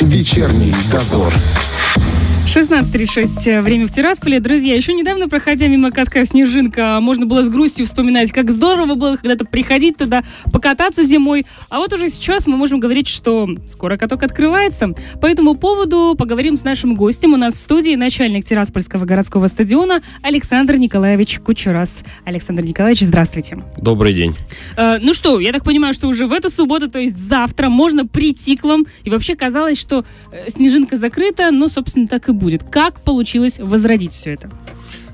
Вечерний дозор. 16.36. Время в Тирасполе. Друзья, еще недавно, проходя мимо катка «Снежинка», можно было с грустью вспоминать, как здорово было когда-то приходить туда, покататься зимой. А вот уже сейчас мы можем говорить, что скоро каток открывается. По этому поводу поговорим с нашим гостем. У нас в студии начальник Тираспольского городского стадиона Александр Николаевич Кучерас. Александр Николаевич, здравствуйте. Добрый день. Э, ну что, я так понимаю, что уже в эту субботу, то есть завтра, можно прийти к вам. И вообще казалось, что э, «Снежинка» закрыта, но, собственно, так и будет. Как получилось возродить все это?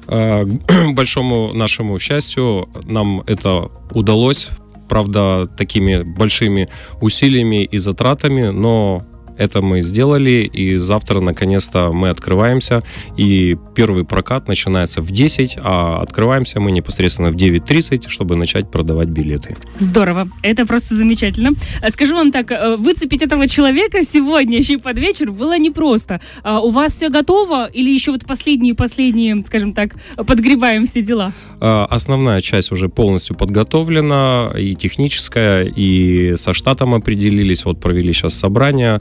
А, к большому нашему счастью, нам это удалось, правда, такими большими усилиями и затратами, но это мы сделали, и завтра наконец-то мы открываемся, и первый прокат начинается в 10, а открываемся мы непосредственно в 9.30, чтобы начать продавать билеты. Здорово, это просто замечательно. А скажу вам так, э, выцепить этого человека сегодня еще и под вечер было непросто. А у вас все готово или еще вот последние-последние, скажем так, подгребаем все дела? А, основная часть уже полностью подготовлена, и техническая, и со штатом определились, вот провели сейчас собрание,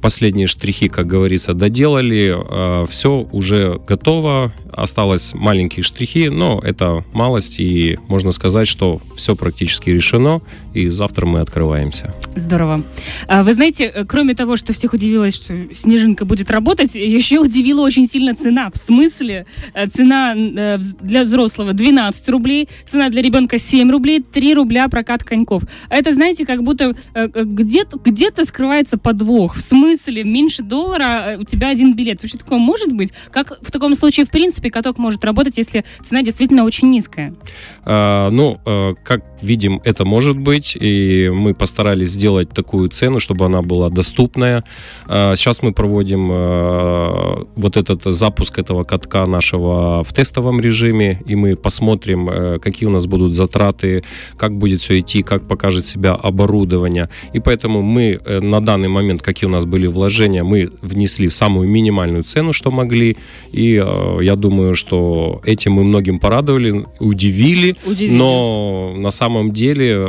последние штрихи, как говорится, доделали, а, все уже готово, осталось маленькие штрихи, но это малость, и можно сказать, что все практически решено, и завтра мы открываемся. Здорово. А, вы знаете, э, кроме того, что всех удивилось, что снежинка будет работать, еще удивила очень сильно цена. В смысле, э, цена э, для взрослого 12 рублей, цена для ребенка 7 рублей, 3 рубля прокат коньков. А это, знаете, как будто где-то где скрывается подвох. В смысле, меньше доллара у тебя один билет. Вообще такое может быть? Как в таком случае, в принципе, каток может работать, если цена действительно очень низкая? А, ну, а, как видим, это может быть, и мы постарались сделать такую цену, чтобы она была доступная. А, сейчас мы проводим а, вот этот запуск этого катка нашего в тестовом режиме, и мы посмотрим, какие у нас будут затраты, как будет все идти, как покажет себя оборудование. И поэтому мы э, на данный момент, какие у нас были вложения, мы внесли в самую минимальную цену, что могли, и я думаю, думаю, что этим мы многим порадовали, удивили, удивили. но на самом деле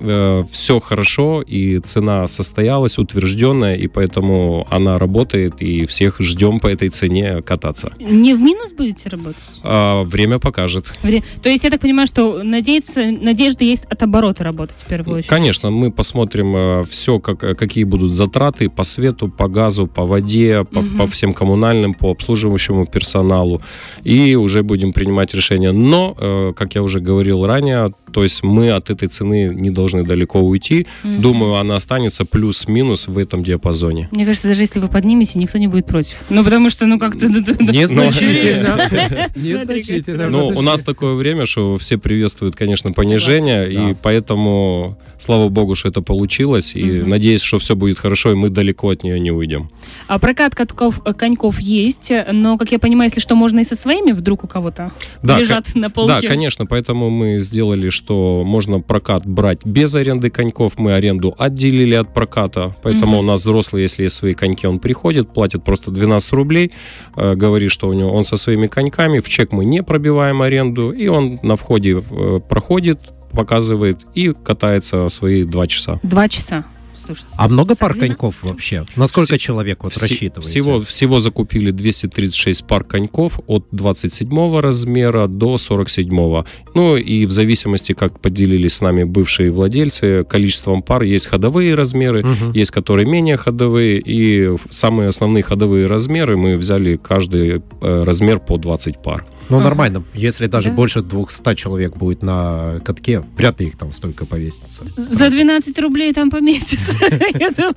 э, все хорошо, и цена состоялась, утвержденная, и поэтому она работает, и всех ждем по этой цене кататься. Не в минус будете работать? А, время покажет. Вре... То есть я так понимаю, что надеяться, надежда есть от оборота работать в первую очередь? Конечно, мы посмотрим э, все, как, э, какие будут затраты по свету, по газу, по воде, по, угу. по всем коммунальным, по обслуживающему персоналу, и уже будем принимать решения. Но, э, как я уже говорил ранее, то есть мы от этой цены не должны далеко уйти. Mm-hmm. Думаю, она останется плюс-минус в этом диапазоне. Мне кажется, даже если вы поднимете, никто не будет против. Ну, потому что, ну, как-то... Незначительно. Незначительно. Ну, у нас такое время, что все приветствуют, конечно, понижение, и поэтому, слава богу, что это получилось, и надеюсь, что все будет хорошо, и мы далеко от нее не уйдем. А прокат катков, коньков есть, но, как я понимаю, если что, можно и со своими вдруг у кого-то лежат на полке. Да, конечно, поэтому мы сделали, что можно прокат брать без аренды коньков. Мы аренду отделили от проката, поэтому mm-hmm. у нас взрослый, если есть свои коньки, он приходит, платит просто 12 рублей, э, говорит, что у него он со своими коньками, в чек мы не пробиваем аренду, и он на входе э, проходит, показывает и катается свои два часа. Два часа слушайте. А много пар коньков вообще? Насколько Вс- человек вот рассчитываете? Всего, всего закупили 236 пар коньков от 27 размера до 47. Ну и в зависимости, как поделились с нами бывшие владельцы, количеством пар есть ходовые размеры, угу. есть которые менее ходовые, и самые основные ходовые размеры мы взяли каждый э, размер по 20 пар. Ну, нормально. Если даже да? больше 200 человек будет на катке, вряд ли их там столько повесится. Сразу. За 12 рублей там поместится,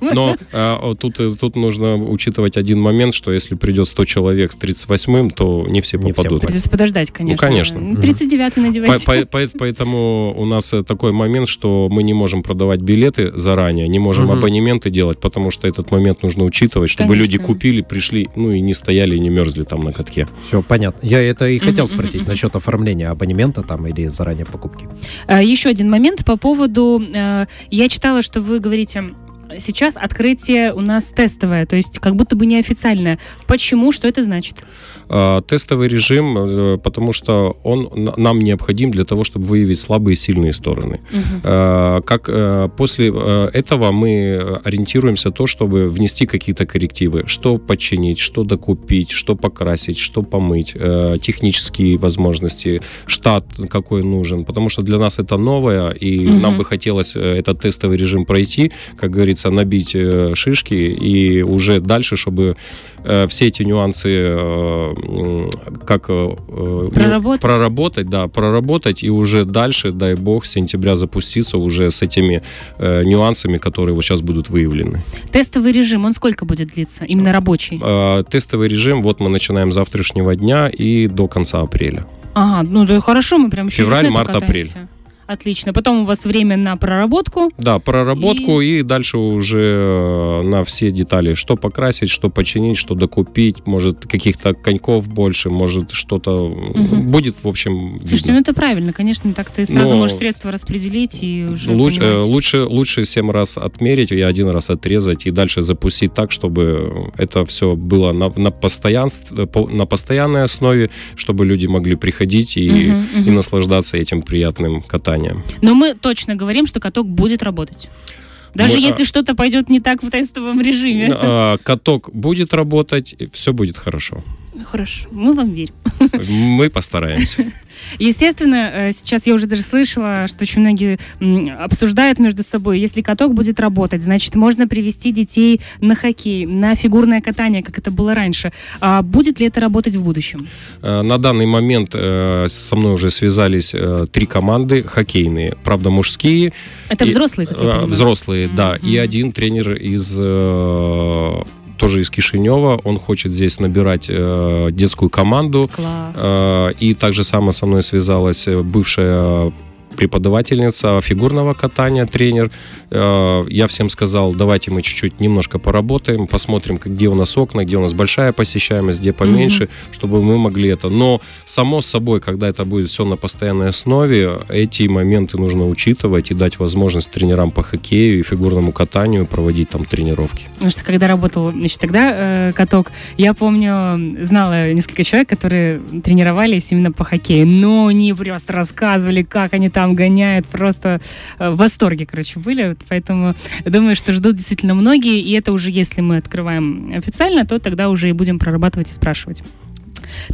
Но а, тут, э, тут нужно учитывать один момент, что если придет 100 человек с 38-м, то не все не попадут. Придется подождать, конечно. Ну, конечно. 39-й надевайте. По, по, поэтому у нас э, такой момент, что мы не можем продавать билеты заранее, не можем угу. абонементы делать, потому что этот момент нужно учитывать, чтобы конечно. люди купили, пришли, ну и не стояли, и не мерзли там на катке. Все, понятно. Я это и хотел спросить насчет оформления абонемента там или заранее покупки. А, еще один момент по поводу... Э, я читала, что вы говорите сейчас открытие у нас тестовое, то есть как будто бы неофициальное. Почему? Что это значит? А, тестовый режим, э, потому что он нам необходим для того, чтобы выявить слабые и сильные стороны. Угу. Как э, после э, этого мы ориентируемся то, чтобы внести какие-то коррективы, что починить, что докупить, что покрасить, что помыть, технические возможности, штат какой нужен, потому что для нас это новое, и угу. нам бы хотелось этот тестовый режим пройти, как говорится, набить шишки и уже дальше, чтобы все эти нюансы как э, э, проработать. проработать, да, проработать и уже дальше, дай бог, с сентября запуститься уже с этими э, нюансами, которые вот сейчас будут выявлены. Тестовый режим, он сколько будет длиться? Именно рабочий? Э, тестовый режим, вот мы начинаем с завтрашнего дня и до конца апреля. Ага, ну да хорошо, мы прям еще Февраль, март, апрель. Отлично. Потом у вас время на проработку. Да, проработку и, и дальше уже э, на все детали. Что покрасить, что починить, что докупить. Может, каких-то коньков больше, может, что-то угу. будет, в общем, Слушайте, видно. ну это правильно. Конечно, так ты сразу Но можешь средства распределить и уже лучше, э, лучше, лучше 7 раз отмерить и один раз отрезать и дальше запустить так, чтобы это все было на, на, постоянстве, на постоянной основе, чтобы люди могли приходить и, угу, угу. и наслаждаться этим приятным катанием питания. Но мы точно говорим, что каток будет работать. Даже мы, если а... что-то пойдет не так в тестовом режиме. А, каток будет работать, все будет хорошо. Хорошо, мы вам верим. Мы постараемся. Естественно, э, сейчас я уже даже слышала, что очень многие обсуждают между собой, если каток будет работать, значит, можно привести детей на хоккей, на фигурное катание, как это было раньше. А будет ли это работать в будущем? Э, на данный момент э, со мной уже связались три команды хоккейные, правда, мужские. Это взрослые, как я Взрослые, mm-hmm. да. И один тренер из тоже из Кишинева. Он хочет здесь набирать э, детскую команду. Класс. Э, и также само со мной связалась бывшая преподавательница фигурного катания, тренер. Э, я всем сказал, давайте мы чуть-чуть немножко поработаем, посмотрим, где у нас окна, где у нас большая посещаемость, где поменьше, mm-hmm. чтобы мы могли это. Но само собой, когда это будет все на постоянной основе, эти моменты нужно учитывать и дать возможность тренерам по хоккею и фигурному катанию проводить там тренировки. Потому что когда работал, значит, тогда э, каток, я помню, знала несколько человек, которые тренировались именно по хоккею, но они просто рассказывали, как они там там гоняют, просто э, в восторге, короче, были. Поэтому думаю, что ждут действительно многие. И это уже, если мы открываем официально, то тогда уже и будем прорабатывать и спрашивать.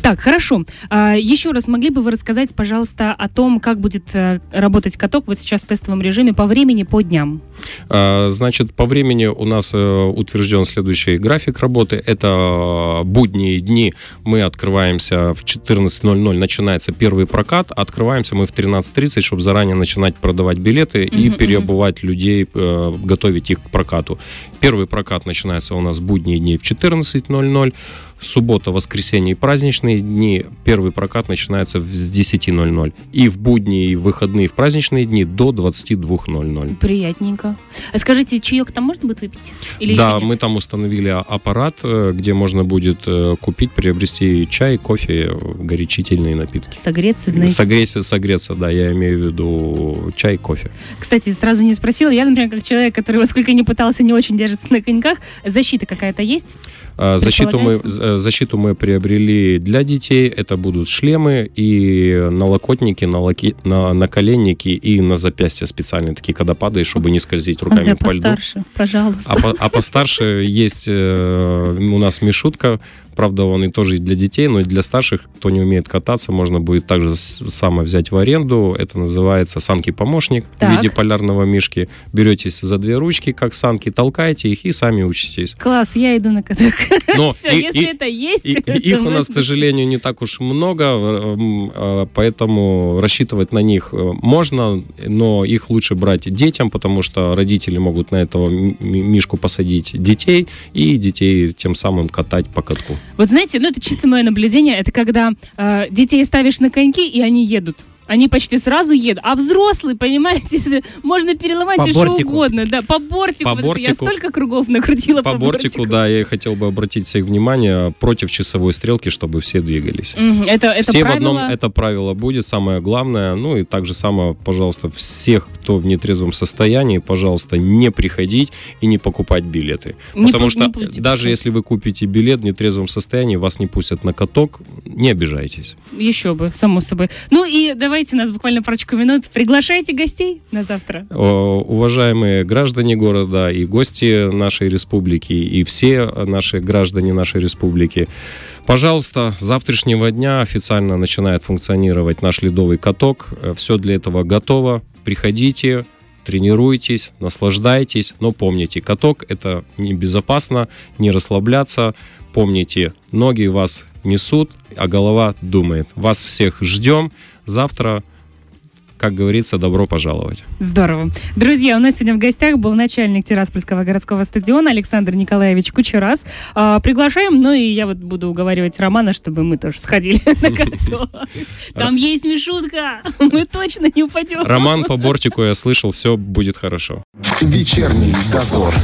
Так, хорошо. А, еще раз, могли бы вы рассказать, пожалуйста, о том, как будет э, работать каток вот сейчас в тестовом режиме по времени, по дням? А, значит, по времени у нас э, утвержден следующий график работы. Это будние дни. Мы открываемся в 14.00, начинается первый прокат. Открываемся мы в 13.30, чтобы заранее начинать продавать билеты и uh-huh, переобувать uh-huh. людей, э, готовить их к прокату. Первый прокат начинается у нас в будние дни в 14.00 суббота, воскресенье и праздничные дни первый прокат начинается с 10.00. И в будни, и в выходные, и в праздничные дни до 22.00. Приятненько. А скажите, чаек там можно будет выпить? Или да, мы там установили аппарат, э, где можно будет э, купить, приобрести чай, кофе, горячительные напитки. Согреться, знаете? Согреться, согреться, да, я имею в виду чай, кофе. Кстати, сразу не спросила, я, например, как человек, который вот сколько не пытался, не очень держится на коньках, защита какая-то есть? А, защиту мы, э, защиту мы приобрели для детей. Это будут шлемы и налокотники, налоки, на, наколенники и на запястья специальные, такие, когда падаешь, чтобы не скользить руками а по льду. постарше, пожалуйста. А, по, а постарше есть э, у нас мишутка, Правда, он и тоже и для детей, но и для старших, кто не умеет кататься, можно будет также само взять в аренду. Это называется санки-помощник в виде полярного мишки. Беретесь за две ручки, как санки, толкаете их и сами учитесь. Класс, я иду на каток. Но Все, и, если и, это есть... И, и, их у нас, к сожалению, не так уж много, а, поэтому рассчитывать на них э, можно, но их лучше брать детям, потому что родители могут на этого мишку посадить детей, и детей тем самым катать по катку. Вот знаете, ну это чисто мое наблюдение, это когда э, детей ставишь на коньки, и они едут. Они почти сразу едут. А взрослый, понимаете, можно переломать По что бортику. угодно. Да, по бортику. По Вот это Я бортику. столько кругов накрутила по, По бортику, да, я хотел бы обратить всех внимание против часовой стрелки, чтобы все двигались. Мгм, Это, это все правило. в одном это правило будет, самое главное. Ну и также само, пожалуйста, всех, кто в нетрезвом состоянии, пожалуйста, не приходить и не покупать билеты. Не Потому пу- что не будете даже если вы купите билет в нетрезвом состоянии, вас не пустят на каток, не обижайтесь. Еще бы, само собой. Ну и давайте у нас буквально парочку минут. Приглашайте гостей на завтра. Уважаемые граждане города и гости нашей республики, и все наши граждане нашей республики, пожалуйста, с завтрашнего дня официально начинает функционировать наш ледовый каток. Все для этого готово. Приходите, тренируйтесь, наслаждайтесь, но помните, каток это небезопасно, не расслабляться. Помните, ноги вас несут, а голова думает. Вас всех ждем. Завтра, как говорится, добро пожаловать. Здорово. Друзья, у нас сегодня в гостях был начальник Тираспольского городского стадиона Александр Николаевич Кучерас. А, приглашаем, ну и я вот буду уговаривать Романа, чтобы мы тоже сходили на каток. Там есть Мишутка, мы точно не упадем. Роман по бортику я слышал, все будет хорошо. Вечерний дозор.